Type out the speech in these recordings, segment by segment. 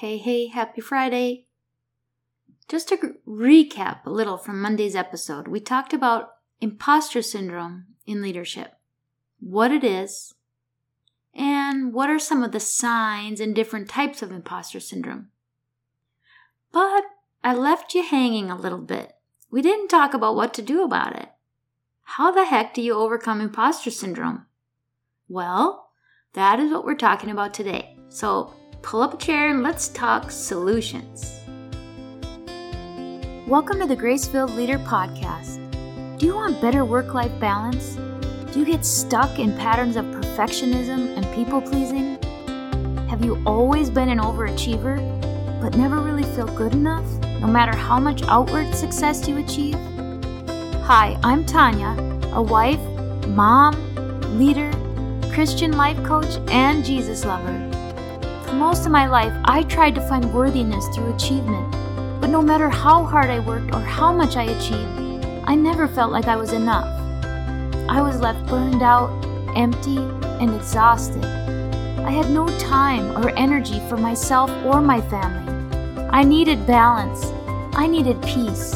Hey, hey, happy Friday. Just to recap a little from Monday's episode, we talked about imposter syndrome in leadership, what it is, and what are some of the signs and different types of imposter syndrome. But I left you hanging a little bit. We didn't talk about what to do about it. How the heck do you overcome imposter syndrome? Well, that is what we're talking about today. So pull up a chair and let's talk solutions. Welcome to the Grace Filled Leader Podcast. Do you want better work life balance? Do you get stuck in patterns of perfectionism and people pleasing? Have you always been an overachiever, but never really feel good enough, no matter how much outward success you achieve? Hi, I'm Tanya, a wife, mom, leader, Christian life coach, and Jesus lover. Most of my life, I tried to find worthiness through achievement, but no matter how hard I worked or how much I achieved, I never felt like I was enough. I was left burned out, empty, and exhausted. I had no time or energy for myself or my family. I needed balance. I needed peace.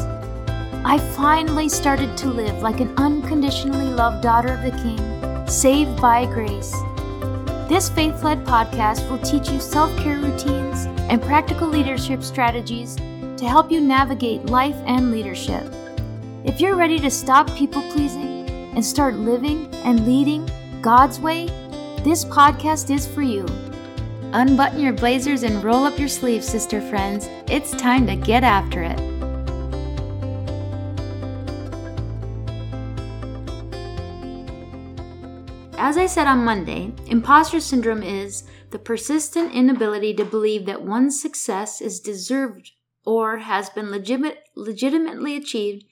I finally started to live like an unconditionally loved daughter of the King, saved by grace. This faith led podcast will teach you self care routines and practical leadership strategies to help you navigate life and leadership. If you're ready to stop people pleasing and start living and leading God's way, this podcast is for you. Unbutton your blazers and roll up your sleeves, sister friends. It's time to get after it. As I said on Monday, imposter syndrome is the persistent inability to believe that one's success is deserved or has been legitimate, legitimately achieved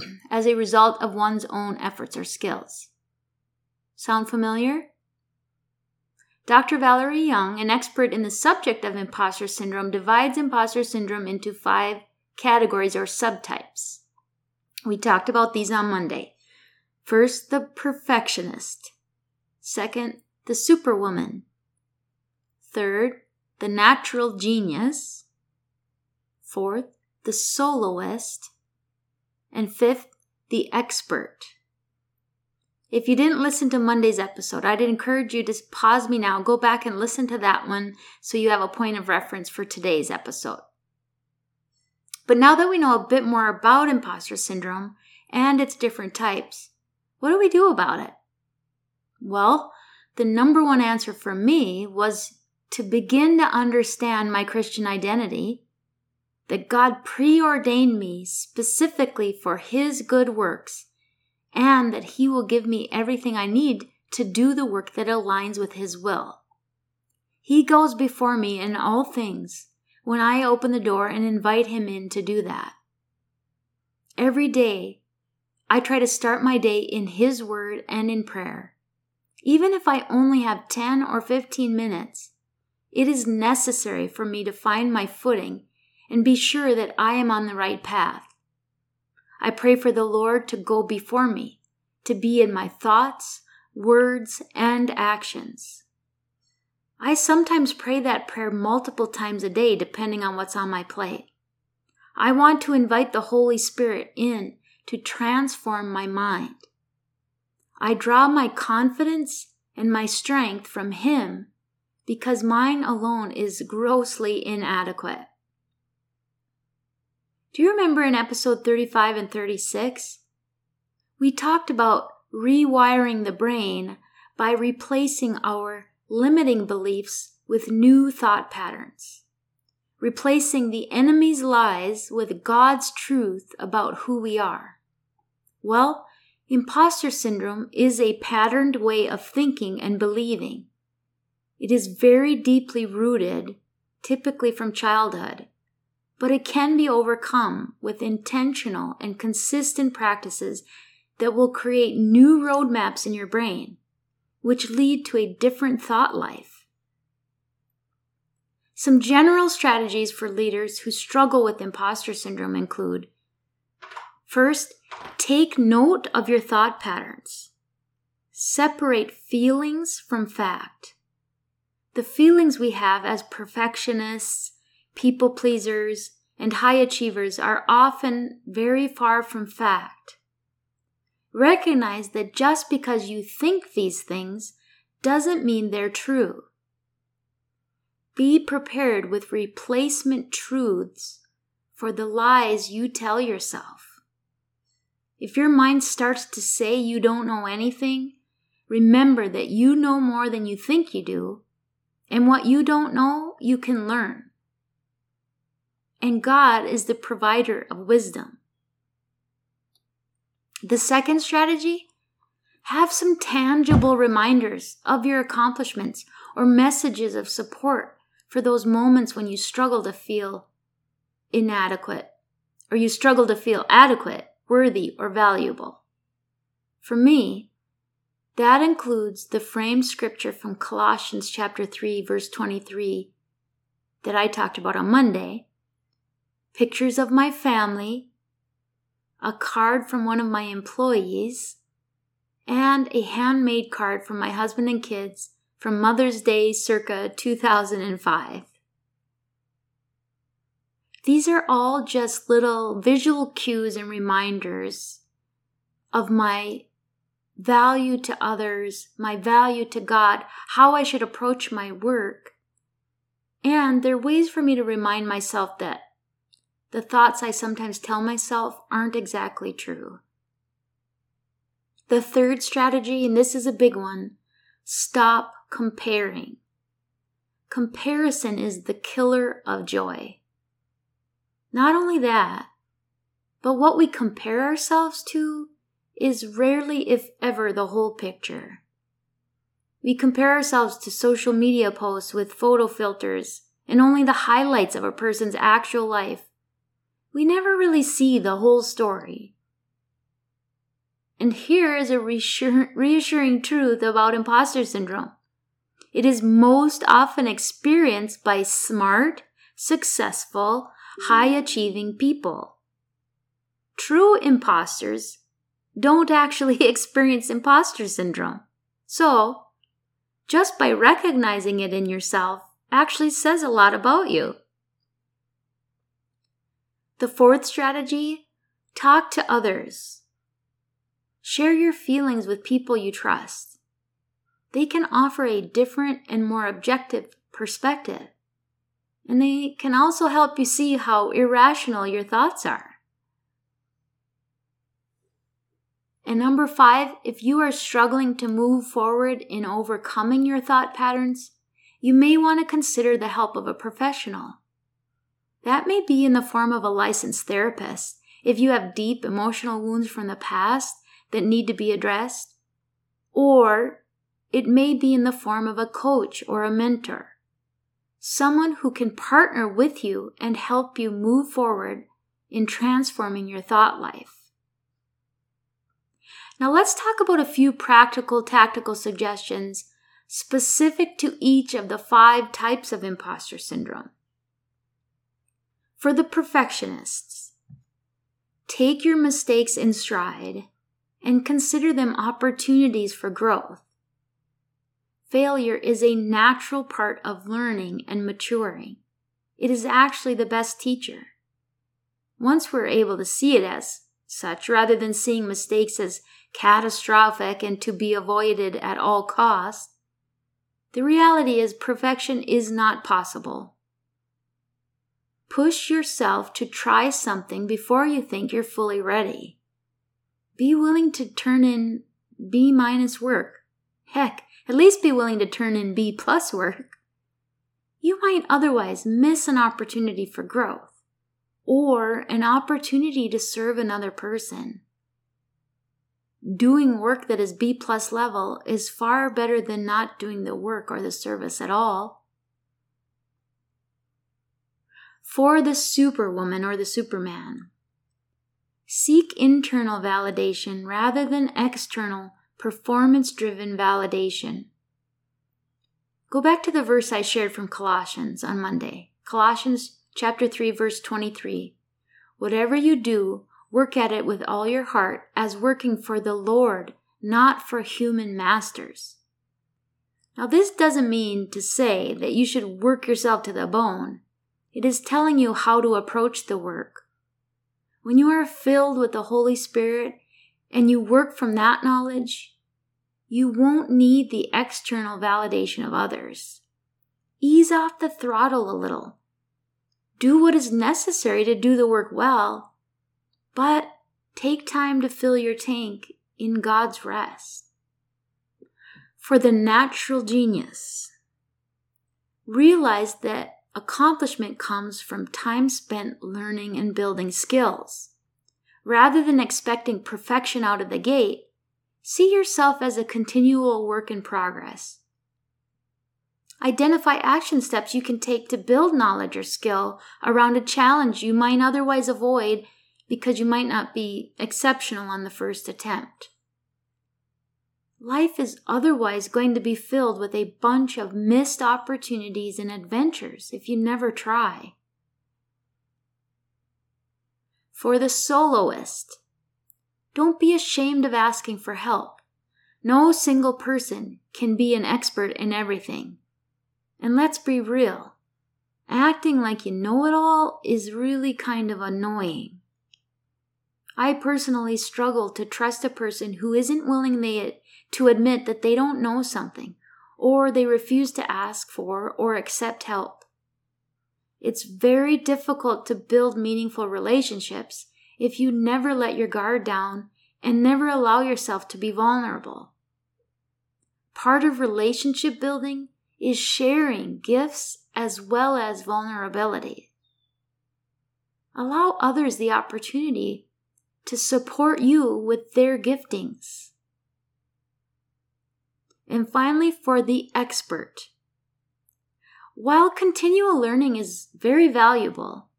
as a result of one's own efforts or skills. Sound familiar? Dr. Valerie Young, an expert in the subject of imposter syndrome, divides imposter syndrome into five categories or subtypes. We talked about these on Monday. First, the perfectionist. Second, the superwoman. Third, the natural genius. Fourth, the soloist. And fifth, the expert. If you didn't listen to Monday's episode, I'd encourage you to pause me now, go back and listen to that one so you have a point of reference for today's episode. But now that we know a bit more about imposter syndrome and its different types, what do we do about it? Well, the number one answer for me was to begin to understand my Christian identity, that God preordained me specifically for His good works, and that He will give me everything I need to do the work that aligns with His will. He goes before me in all things when I open the door and invite Him in to do that. Every day, I try to start my day in His Word and in prayer. Even if I only have 10 or 15 minutes, it is necessary for me to find my footing and be sure that I am on the right path. I pray for the Lord to go before me, to be in my thoughts, words, and actions. I sometimes pray that prayer multiple times a day, depending on what's on my plate. I want to invite the Holy Spirit in to transform my mind. I draw my confidence and my strength from Him because mine alone is grossly inadequate. Do you remember in episode 35 and 36? We talked about rewiring the brain by replacing our limiting beliefs with new thought patterns, replacing the enemy's lies with God's truth about who we are. Well, Imposter syndrome is a patterned way of thinking and believing. It is very deeply rooted, typically from childhood, but it can be overcome with intentional and consistent practices that will create new roadmaps in your brain, which lead to a different thought life. Some general strategies for leaders who struggle with imposter syndrome include First, take note of your thought patterns. Separate feelings from fact. The feelings we have as perfectionists people pleasers, and high achievers are often very far from fact. Recognize that just because you think these things doesn't mean they're true. Be prepared with replacement truths for the lies you tell yourself. If your mind starts to say you don't know anything, remember that you know more than you think you do, and what you don't know, you can learn. And God is the provider of wisdom. The second strategy have some tangible reminders of your accomplishments or messages of support for those moments when you struggle to feel inadequate, or you struggle to feel adequate, worthy, or valuable. For me, that includes the framed scripture from Colossians chapter 3 verse 23 that I talked about on Monday, pictures of my family, a card from one of my employees, and a handmade card from my husband and kids from Mother's Day circa 2005. These are all just little visual cues and reminders of my value to others, my value to God, how I should approach my work. And they're ways for me to remind myself that the thoughts I sometimes tell myself aren't exactly true. The third strategy, and this is a big one stop comparing. Comparison is the killer of joy. Not only that, but what we compare ourselves to is rarely, if ever, the whole picture. We compare ourselves to social media posts with photo filters and only the highlights of a person's actual life. We never really see the whole story. And here is a reassuring truth about imposter syndrome. It is most often experienced by smart, successful, high achieving people. True imposters don't actually experience imposter syndrome. So, just by recognizing it in yourself actually says a lot about you. The fourth strategy talk to others. Share your feelings with people you trust. They can offer a different and more objective perspective and they can also help you see how irrational your thoughts are. And number five, if you are struggling to move forward in overcoming your thought patterns, you may want to consider the help of a professional. That may be in the form of a licensed therapist if you have deep emotional wounds from the past that need to be addressed, or it may be in the form of a coach or a mentor someone who can partner with you and help you move forward in transforming your thought life. Now, let's talk about a few practical tactical suggestions specific to each of the five types of imposter syndrome. For the perfectionists, take your mistakes in stride and consider them opportunities for growth. Failure is a natural part of learning and maturing. It is actually the best teacher. Once we're able to see it as such, rather than seeing mistakes as catastrophic and to be avoided at all costs, the reality is perfection is not possible. Push yourself to try something before you think you're fully ready. Be willing to turn in B minus work. Heck, at least be willing to turn in B plus work. You might otherwise miss an opportunity for growth or an opportunity to serve another person. Doing work that is B plus level is far better than not doing the work or the service at all. For the superwoman or the superman, seek internal validation rather than external performance driven validation. Go back to the verse I shared from Colossians on Monday. Colossians chapter 3 verse 23. Whatever you do, work at it with all your heart as working for the Lord, not for human masters. Now this doesn't mean to say that you should work yourself to the bone. It is telling you how to approach the work. When you are filled with the Holy Spirit and you work from that knowledge, you won't need the external validation of others. Ease off the throttle a little. Do what is necessary to do the work well, but take time to fill your tank in God's rest. For the natural genius, realize that accomplishment comes from time spent learning and building skills. Rather than expecting perfection out of the gate, see yourself as a continual work in progress. Identify action steps you can take to build knowledge or skill around a challenge you might otherwise avoid because you might not be exceptional on the first attempt. Life is otherwise going to be filled with a bunch of missed opportunities and adventures if you never try. For the soloist, don't be ashamed of asking for help. No single person can be an expert in everything. And let's be real acting like you know it all is really kind of annoying. I personally struggle to trust a person who isn't willing to admit that they don't know something, or they refuse to ask for or accept help. It's very difficult to build meaningful relationships if you never let your guard down and never allow yourself to be vulnerable. Part of relationship building is sharing gifts as well as vulnerability. Allow others the opportunity to support you with their giftings. And finally, for the expert. While continual learning is very valuable,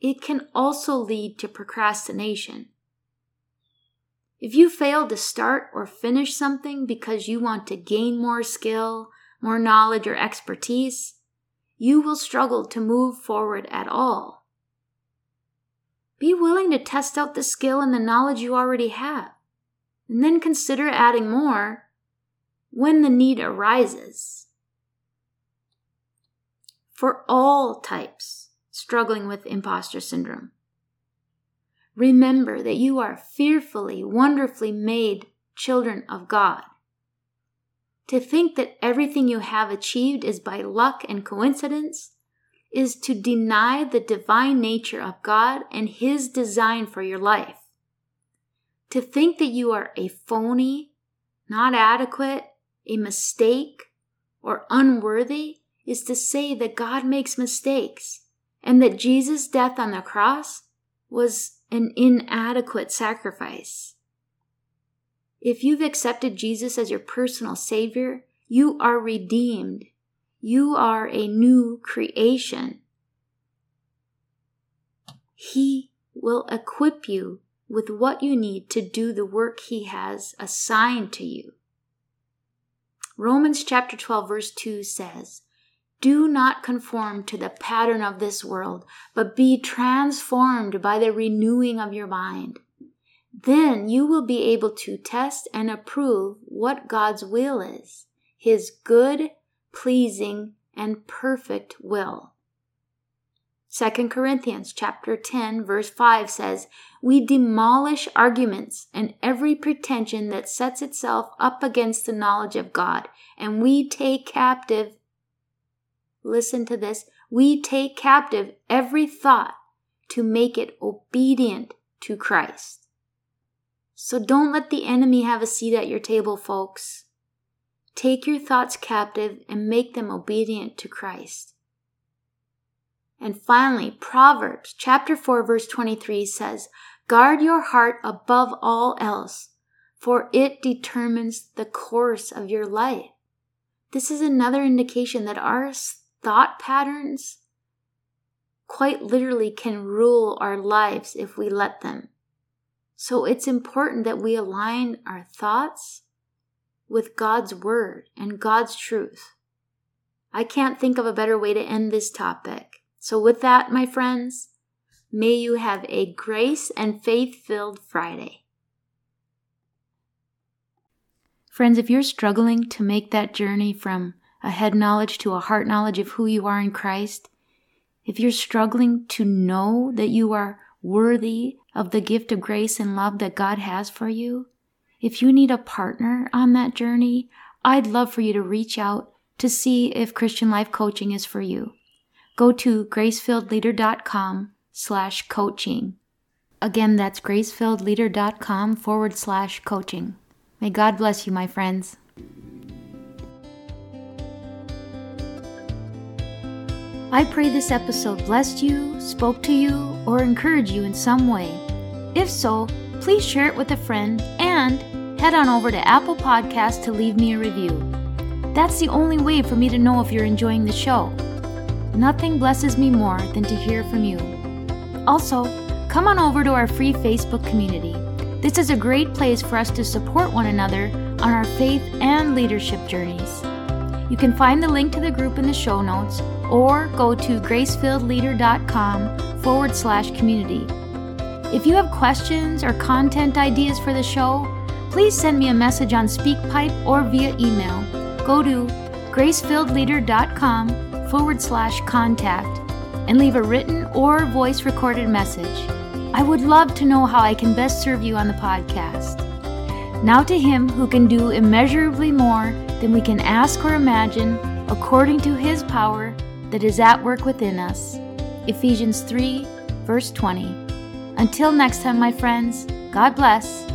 it can also lead to procrastination. If you fail to start or finish something because you want to gain more skill, more knowledge, or expertise, you will struggle to move forward at all. Be willing to test out the skill and the knowledge you already have, and then consider adding more when the need arises. For all types struggling with imposter syndrome, remember that you are fearfully, wonderfully made children of God. To think that everything you have achieved is by luck and coincidence is to deny the divine nature of God and His design for your life. To think that you are a phony, not adequate, a mistake, or unworthy is to say that God makes mistakes and that Jesus' death on the cross was an inadequate sacrifice. If you've accepted Jesus as your personal Savior, you are redeemed you are a new creation. He will equip you with what you need to do the work He has assigned to you. Romans chapter 12, verse 2 says, Do not conform to the pattern of this world, but be transformed by the renewing of your mind. Then you will be able to test and approve what God's will is, His good, pleasing, and perfect will. 2 Corinthians chapter 10 verse 5 says, "We demolish arguments and every pretension that sets itself up against the knowledge of God, and we take captive Listen to this, we take captive every thought to make it obedient to Christ." So don't let the enemy have a seat at your table, folks. Take your thoughts captive and make them obedient to Christ. And finally, Proverbs chapter 4 verse 23 says, Guard your heart above all else, for it determines the course of your life. This is another indication that our thought patterns quite literally can rule our lives if we let them. So it's important that we align our thoughts with God's Word and God's truth. I can't think of a better way to end this topic. So, with that, my friends, may you have a grace and faith filled Friday. Friends, if you're struggling to make that journey from a head knowledge to a heart knowledge of who you are in Christ, if you're struggling to know that you are worthy of the gift of grace and love that God has for you, if you need a partner on that journey, I'd love for you to reach out to see if Christian Life Coaching is for you. Go to gracefilledleader.com slash coaching. Again, that's gracefilledleader.com forward slash coaching. May God bless you, my friends. I pray this episode blessed you, spoke to you, or encouraged you in some way. If so, please share it with a friend and head on over to Apple Podcasts to leave me a review. That's the only way for me to know if you're enjoying the show. Nothing blesses me more than to hear from you. Also, come on over to our free Facebook community. This is a great place for us to support one another on our faith and leadership journeys. You can find the link to the group in the show notes or go to gracefilledleader.com forward slash community. If you have questions or content ideas for the show, please send me a message on SpeakPipe or via email. Go to gracefilledleader.com forward slash contact and leave a written or voice recorded message. I would love to know how I can best serve you on the podcast. Now to Him who can do immeasurably more than we can ask or imagine, according to His power that is at work within us. Ephesians 3, verse 20. Until next time, my friends, God bless